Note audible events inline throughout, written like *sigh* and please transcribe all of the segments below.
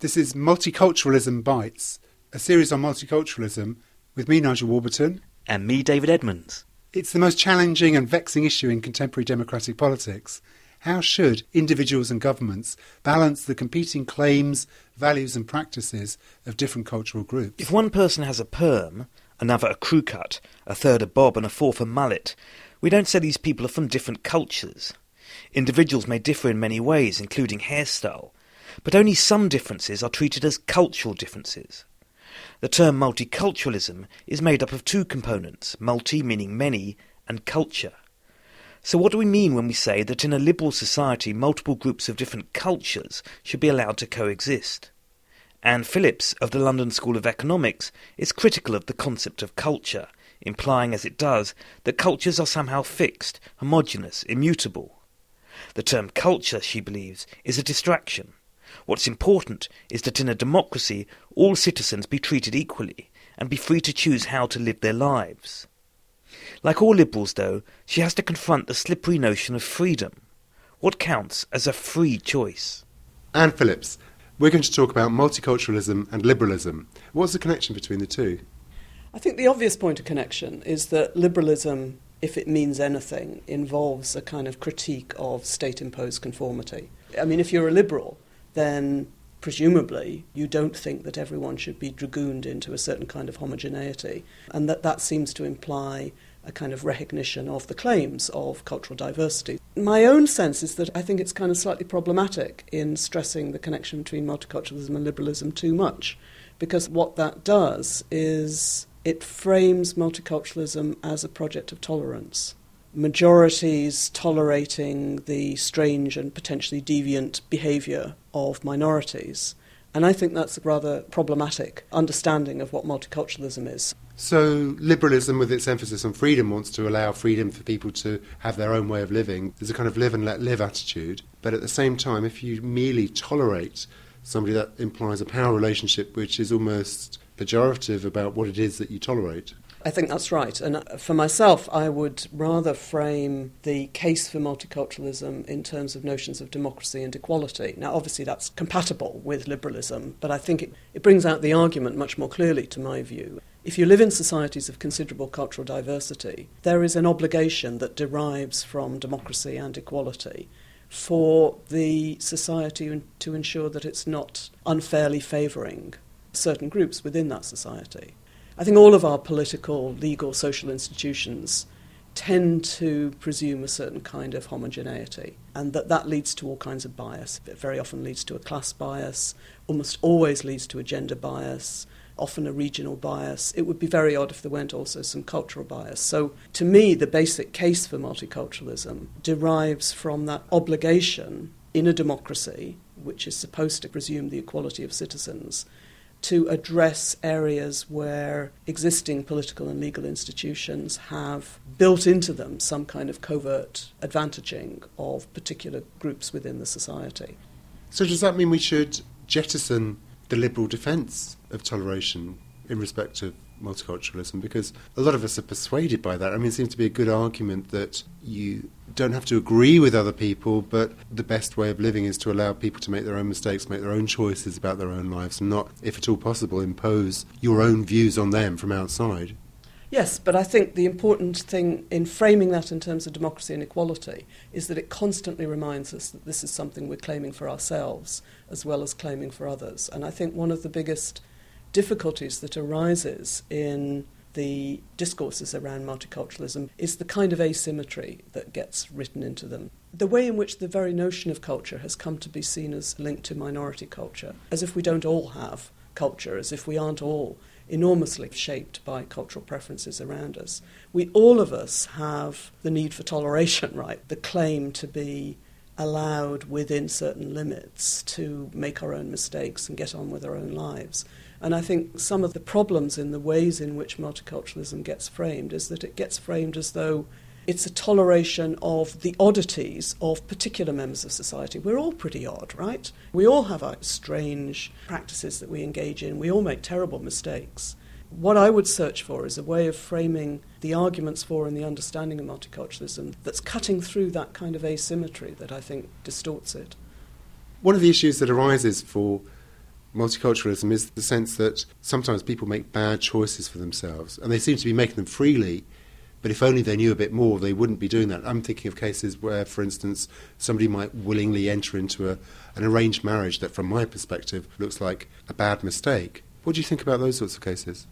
This is Multiculturalism Bites, a series on multiculturalism with me, Nigel Warburton. And me, David Edmonds. It's the most challenging and vexing issue in contemporary democratic politics. How should individuals and governments balance the competing claims, values, and practices of different cultural groups? If one person has a perm, another a crew cut, a third a bob, and a fourth a mullet, we don't say these people are from different cultures. Individuals may differ in many ways, including hairstyle, but only some differences are treated as cultural differences. The term multiculturalism is made up of two components, multi meaning many, and culture. So what do we mean when we say that in a liberal society multiple groups of different cultures should be allowed to coexist? Anne Phillips of the London School of Economics is critical of the concept of culture, implying as it does that cultures are somehow fixed, homogeneous, immutable. The term culture, she believes, is a distraction. What's important is that in a democracy all citizens be treated equally and be free to choose how to live their lives. Like all liberals, though, she has to confront the slippery notion of freedom. What counts as a free choice? Anne Phillips, we're going to talk about multiculturalism and liberalism. What's the connection between the two? I think the obvious point of connection is that liberalism, if it means anything, involves a kind of critique of state imposed conformity. I mean, if you're a liberal, then presumably you don't think that everyone should be dragooned into a certain kind of homogeneity, and that that seems to imply a kind of recognition of the claims of cultural diversity. My own sense is that I think it's kind of slightly problematic in stressing the connection between multiculturalism and liberalism too much, because what that does is it frames multiculturalism as a project of tolerance. Majorities tolerating the strange and potentially deviant behaviour of minorities. And I think that's a rather problematic understanding of what multiculturalism is. So, liberalism, with its emphasis on freedom, wants to allow freedom for people to have their own way of living. There's a kind of live and let live attitude. But at the same time, if you merely tolerate somebody, that implies a power relationship which is almost pejorative about what it is that you tolerate. I think that's right. And uh, for myself, I would rather frame the case for multiculturalism in terms of notions of democracy and equality. Now, obviously, that's compatible with liberalism, but I think it, it brings out the argument much more clearly, to my view. If you live in societies of considerable cultural diversity, there is an obligation that derives from democracy and equality for the society to ensure that it's not unfairly favouring certain groups within that society. I think all of our political, legal, social institutions tend to presume a certain kind of homogeneity, and that that leads to all kinds of bias. It very often leads to a class bias, almost always leads to a gender bias, often a regional bias. It would be very odd if there weren't also some cultural bias. So, to me, the basic case for multiculturalism derives from that obligation in a democracy, which is supposed to presume the equality of citizens, to address areas where existing political and legal institutions have built into them some kind of covert advantaging of particular groups within the society. So, does that mean we should jettison the liberal defence of toleration in respect of multiculturalism because a lot of us are persuaded by that. I mean, it seems to be a good argument that you don't have to agree with other people, but the best way of living is to allow people to make their own mistakes, make their own choices about their own lives, and not, if at all possible, impose your own views on them from outside. Yes, but I think the important thing in framing that in terms of democracy and equality is that it constantly reminds us that this is something we're claiming for ourselves as well as claiming for others. And I think one of the biggest difficulties that arises in the discourses around multiculturalism is the kind of asymmetry that gets written into them. The way in which the very notion of culture has come to be seen as linked to minority culture, as if we don't all have culture, as if we aren't all enormously shaped by cultural preferences around us. We, all of us, have the need for toleration, right? The claim to be allowed within certain limits to make our own mistakes and get on with our own lives. And I think some of the problems in the ways in which multiculturalism gets framed is that it gets framed as though it's a toleration of the oddities of particular members of society. We're all pretty odd, right? We all have our strange practices that we engage in. We all make terrible mistakes. What I would search for is a way of framing the arguments for and the understanding of multiculturalism that's cutting through that kind of asymmetry that I think distorts it. One of the issues that arises for multiculturalism is the sense that sometimes people make bad choices for themselves, and they seem to be making them freely. But if only they knew a bit more, they wouldn't be doing that. I'm thinking of cases where, for instance, somebody might willingly enter into a, an arranged marriage that, from my perspective, looks like a bad mistake. What do you think about those sorts of cases?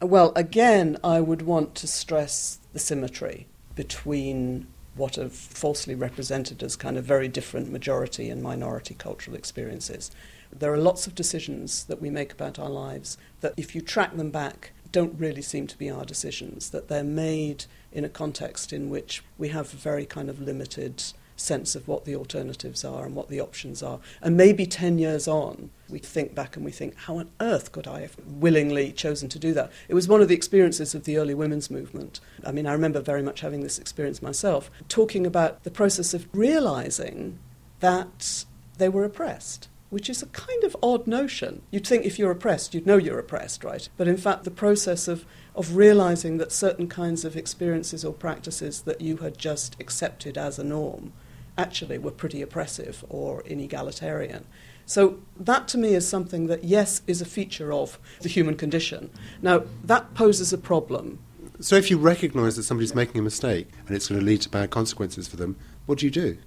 Well, again, I would want to stress the symmetry between what are falsely represented as kind of very different majority and minority cultural experiences. There are lots of decisions that we make about our lives that, if you track them back, don't really seem to be our decisions, that they're made in a context in which we have a very kind of limited sense of what the alternatives are and what the options are. And maybe 10 years on, we think back and we think, how on earth could I have willingly chosen to do that? It was one of the experiences of the early women's movement. I mean, I remember very much having this experience myself, talking about the process of realizing that they were oppressed which is a kind of odd notion. You'd think if you're oppressed, you'd know you're oppressed, right? But in fact, the process of, of realizing that certain kinds of experiences or practices that you had just accepted as a norm actually were pretty oppressive or inegalitarian. So that to me is something that, yes, is a feature of the human condition. Now, that poses a problem. So if you recognize that somebody's making a mistake and it's going to lead to bad consequences for them, what do you do?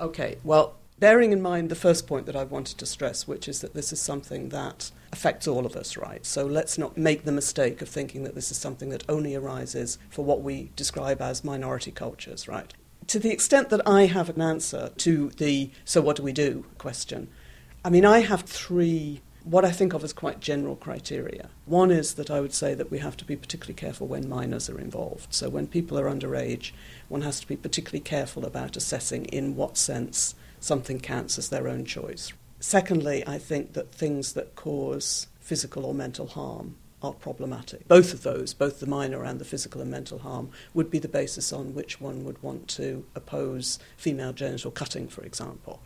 Okay, well, bearing in mind the first point that I wanted to stress, which is that this is something that affects all of us, right? So let's not make the mistake of thinking that this is something that only arises for what we describe as minority cultures, right? To the extent that I have an answer to the so what do we do question, I mean, I have three what I think of as quite general criteria. One is that I would say that we have to be particularly careful when minors are involved. So when people are underage, one has to be particularly careful about assessing in what sense something counts as their own choice. Secondly, I think that things that cause physical or mental harm are problematic. Both of those, both the minor and the physical and mental harm, would be the basis on which one would want to oppose female genital cutting, for example.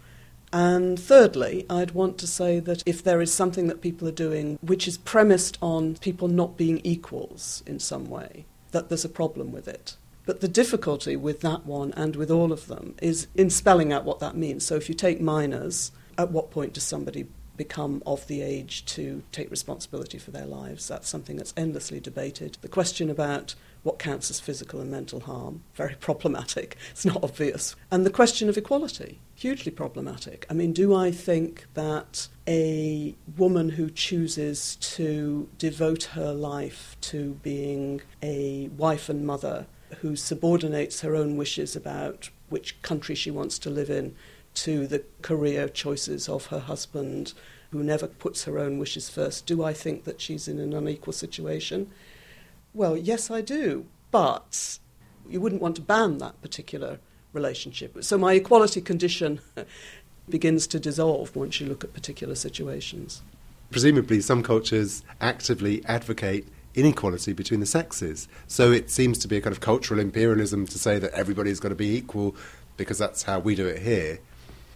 And thirdly, I'd want to say that if there is something that people are doing which is premised on people not being equals in some way, that there's a problem with it. But the difficulty with that one and with all of them is in spelling out what that means. So if you take minors, at what point does somebody become of the age to take responsibility for their lives? That's something that's endlessly debated. The question about what counts as physical and mental harm, very *laughs* problematic. It's not obvious. And the question of equality, hugely problematic. I mean, do I think that a woman who chooses to devote her life to being a wife and mother who subordinates her own wishes about which country she wants to live in to the career choices of her husband, who never puts her own wishes first. Do I think that she's in an unequal situation? Well, yes, I do. But you wouldn't want to ban that particular relationship. So my equality condition *laughs* begins to dissolve once you look at particular situations. Presumably, some cultures actively advocate inequality between the sexes. So it seems to be a kind of cultural imperialism to say that everybody's got to be equal because that's how we do it here.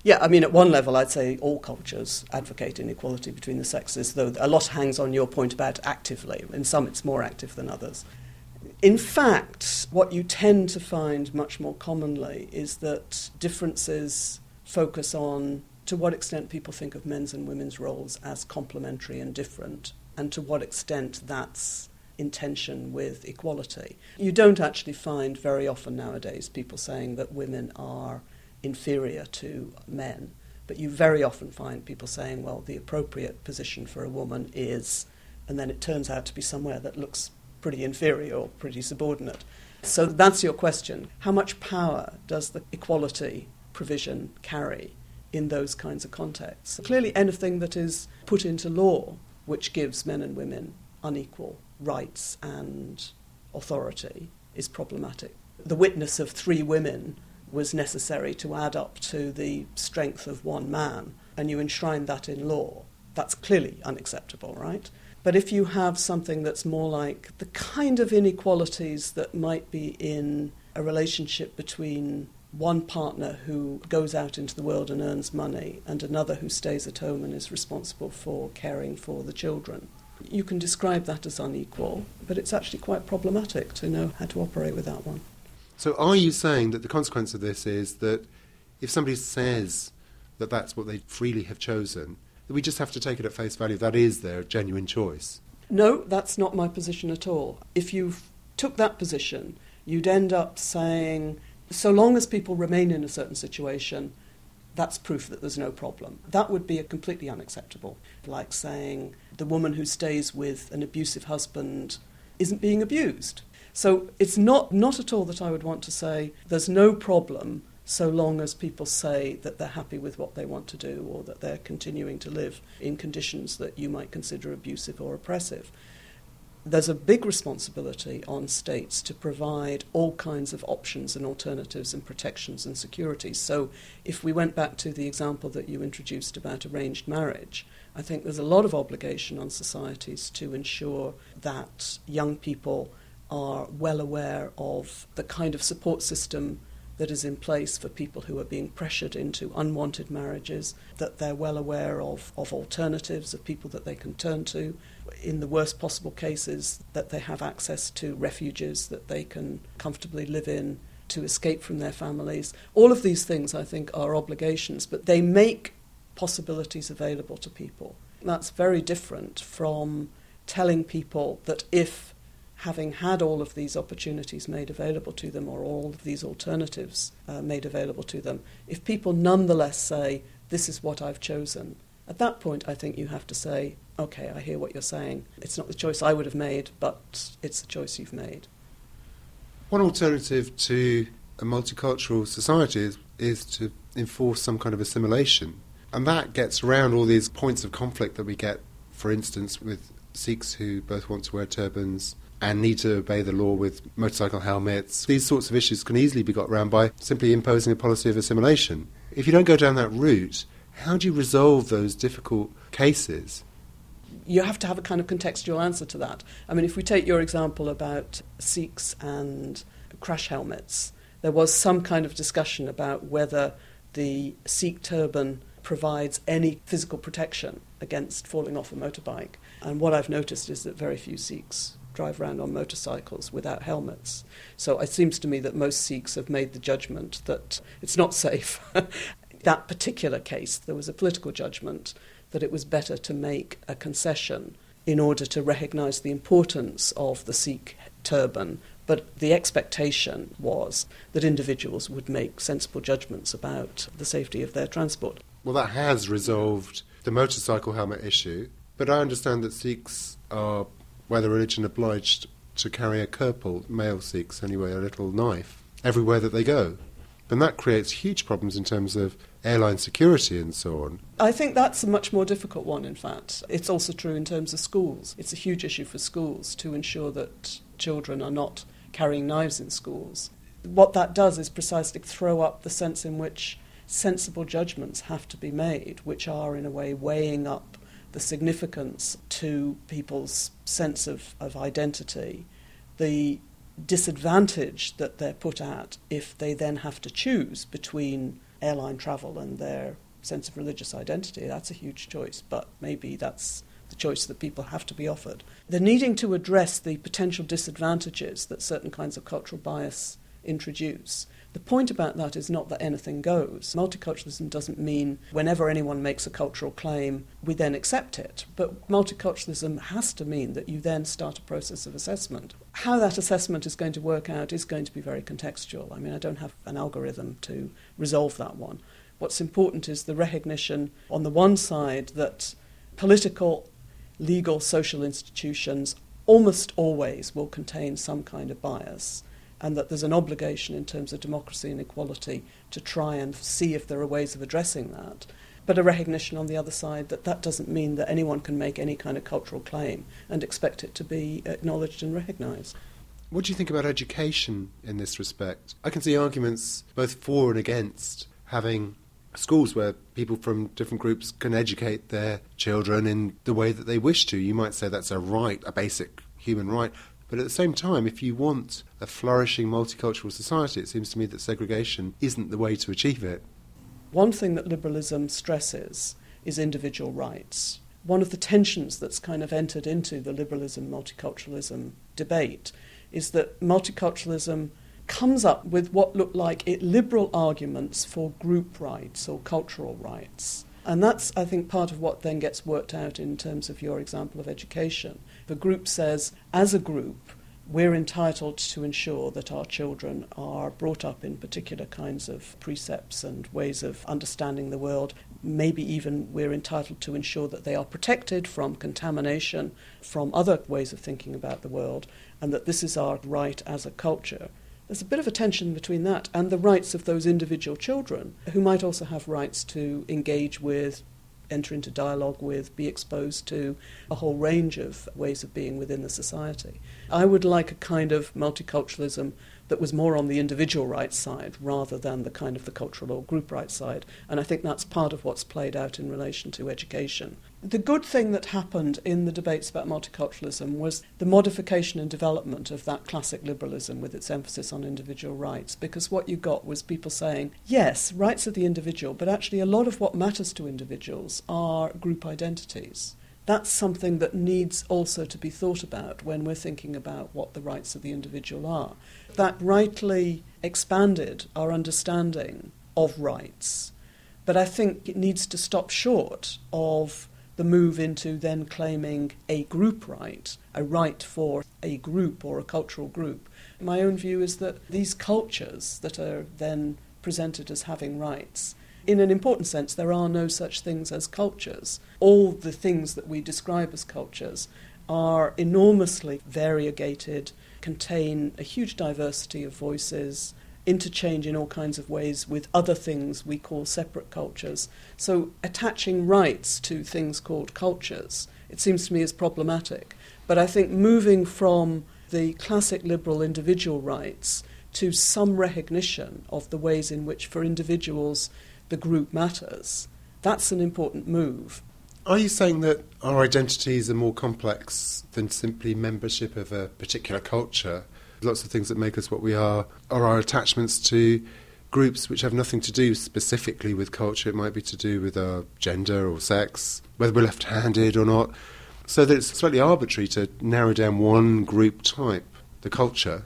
Yeah, I mean, at one level, I'd say all cultures advocate inequality between the sexes, though a lot hangs on your point about actively. In some, it's more active than others. In fact, what you tend to find much more commonly is that differences focus on to what extent people think of men's and women's roles as complementary and different, and to what extent that's in tension with equality. You don't actually find very often nowadays people saying that women are inferior to men, but you very often find people saying, well, the appropriate position for a woman is, and then it turns out to be somewhere that looks pretty inferior or pretty subordinate. So that's your question. How much power does the equality provision carry in those kinds of contexts? Clearly, anything that is put into law which gives men and women unequal rights and authority is problematic. The witness of three women was necessary to add up to the strength of one man, and you enshrine that in law. That's clearly unacceptable, right? But if you have something that's more like the kind of inequalities that might be in a relationship between one partner who goes out into the world and earns money and another who stays at home and is responsible for caring for the children. You can describe that as unequal, but it's actually quite problematic to know how to operate with that one. So, are you saying that the consequence of this is that if somebody says that that's what they freely have chosen, that we just have to take it at face value. That is their genuine choice. No, that's not my position at all. If you took that position, you'd end up saying, so long as people remain in a certain situation, that's proof that there's no problem. That would be a completely unacceptable. Like saying the woman who stays with an abusive husband isn't being abused. So it's not, not at all that I would want to say there's no problem so long as people say that they're happy with what they want to do or that they're continuing to live in conditions that you might consider abusive or oppressive. There's a big responsibility on states to provide all kinds of options and alternatives and protections and securities. So, if we went back to the example that you introduced about arranged marriage, I think there's a lot of obligation on societies to ensure that young people are well aware of the kind of support system that is in place for people who are being pressured into unwanted marriages, that they're well aware of, of alternatives, of people that they can turn to. In the worst possible cases, that they have access to refuges that they can comfortably live in to escape from their families. All of these things, I think, are obligations, but they make possibilities available to people. That's very different from telling people that if having had all of these opportunities made available to them or all of these alternatives uh, made available to them, if people nonetheless say, This is what I've chosen, at that point I think you have to say, Okay, I hear what you're saying. It's not the choice I would have made, but it's the choice you've made. One alternative to a multicultural society is, is to enforce some kind of assimilation. And that gets around all these points of conflict that we get, for instance, with Sikhs who both want to wear turbans and need to obey the law with motorcycle helmets. These sorts of issues can easily be got around by simply imposing a policy of assimilation. If you don't go down that route, how do you resolve those difficult cases? You have to have a kind of contextual answer to that. I mean, if we take your example about Sikhs and crash helmets, there was some kind of discussion about whether the Sikh turban provides any physical protection against falling off a motorbike. And what I've noticed is that very few Sikhs drive around on motorcycles without helmets. So it seems to me that most Sikhs have made the judgment that it's not safe. *laughs* that particular case, there was a political judgment that it was better to make a concession in order to recognise the importance of the Sikh turban. But the expectation was that individuals would make sensible judgments about the safety of their transport. Well, that has resolved the motorcycle helmet issue, but I understand that Sikhs are by the religion obliged to carry a kirpan, male Sikhs anyway, a little knife, everywhere that they go. And that creates huge problems in terms of airline security and so on. I think that's a much more difficult one, in fact. It's also true in terms of schools. It's a huge issue for schools to ensure that children are not carrying knives in schools. What that does is precisely throw up the sense in which sensible judgments have to be made, which are, in a way, weighing up the significance to people's sense of, of identity, the disadvantage that they're put at if they then have to choose between airline travel and their sense of religious identity. That's a huge choice, but maybe that's the choice that people have to be offered. They're needing to address the potential disadvantages that certain kinds of cultural bias introduce. The point about that is not that anything goes. Multiculturalism doesn't mean whenever anyone makes a cultural claim, we then accept it. But multiculturalism has to mean that you then start a process of assessment. How that assessment is going to work out is going to be very contextual. I mean, I don't have an algorithm to resolve that one. What's important is the recognition, on the one side, that political, legal, social institutions almost always will contain some kind of bias and that there's an obligation in terms of democracy and equality to try and see if there are ways of addressing that. But a recognition on the other side that that doesn't mean that anyone can make any kind of cultural claim and expect it to be acknowledged and recognised. What do you think about education in this respect? I can see arguments both for and against having schools where people from different groups can educate their children in the way that they wish to. You might say that's a right, a basic human right. But at the same time, if you want a flourishing multicultural society, it seems to me that segregation isn't the way to achieve it. One thing that liberalism stresses is individual rights. One of the tensions that's kind of entered into the liberalism multiculturalism debate is that multiculturalism comes up with what look like liberal arguments for group rights or cultural rights And that's, I think, part of what then gets worked out in terms of your example of education. The group says, as a group, we're entitled to ensure that our children are brought up in particular kinds of precepts and ways of understanding the world. Maybe even we're entitled to ensure that they are protected from contamination from other ways of thinking about the world, and that this is our right as a culture. There's a bit of a tension between that and the rights of those individual children who might also have rights to engage with, enter into dialogue with, be exposed to a whole range of ways of being within the society. I would like a kind of multiculturalism that was more on the individual rights side rather than the kind of the cultural or group rights side. And I think that's part of what's played out in relation to education. The good thing that happened in the debates about multiculturalism was the modification and development of that classic liberalism with its emphasis on individual rights, because what you got was people saying, yes, rights of the individual, but actually a lot of what matters to individuals are group identities that's something that needs also to be thought about when we're thinking about what the rights of the individual are. That rightly expanded our understanding of rights, but I think it needs to stop short of the move into then claiming a group right, a right for a group or a cultural group. My own view is that these cultures that are then presented as having rights in an important sense, there are no such things as cultures. All the things that we describe as cultures are enormously variegated, contain a huge diversity of voices, interchange in all kinds of ways with other things we call separate cultures. So attaching rights to things called cultures, it seems to me, is problematic. But I think moving from the classic liberal individual rights to some recognition of the ways in which, for individuals, the group matters, that's an important move. Are you saying that our identities are more complex than simply membership of a particular culture? Lots of things that make us what we are are our attachments to groups which have nothing to do specifically with culture. It might be to do with our gender or sex, whether we're left handed or not. So that it's slightly arbitrary to narrow down one group type, the culture,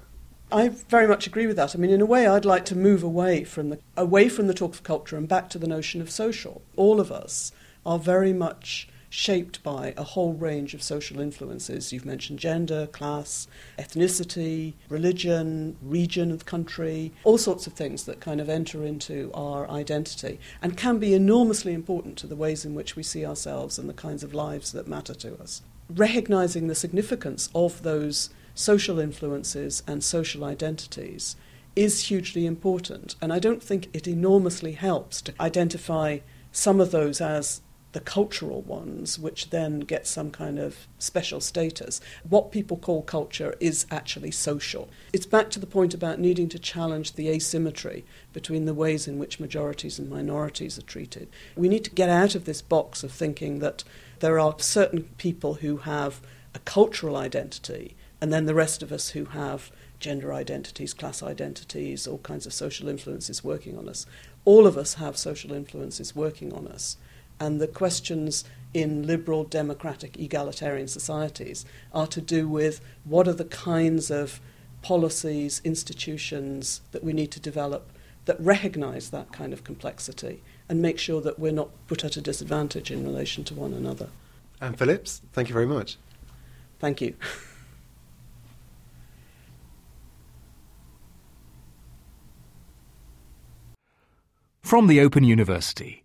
I very much agree with that. I mean, in a way, I'd like to move away from the away from the talk of culture and back to the notion of social. All of us are very much shaped by a whole range of social influences. You've mentioned gender, class, ethnicity, religion, region of country, all sorts of things that kind of enter into our identity and can be enormously important to the ways in which we see ourselves and the kinds of lives that matter to us. Recognizing the significance of those social influences and social identities is hugely important. And I don't think it enormously helps to identify some of those as the cultural ones, which then get some kind of special status. What people call culture is actually social. It's back to the point about needing to challenge the asymmetry between the ways in which majorities and minorities are treated. We need to get out of this box of thinking that there are certain people who have a cultural identity and then the rest of us who have gender identities, class identities, all kinds of social influences working on us. All of us have social influences working on us. And the questions in liberal, democratic, egalitarian societies are to do with what are the kinds of policies, institutions that we need to develop that recognize that kind of complexity and make sure that we're not put at a disadvantage in relation to one another. Anne Phillips, thank you very much. Thank you. from the Open University.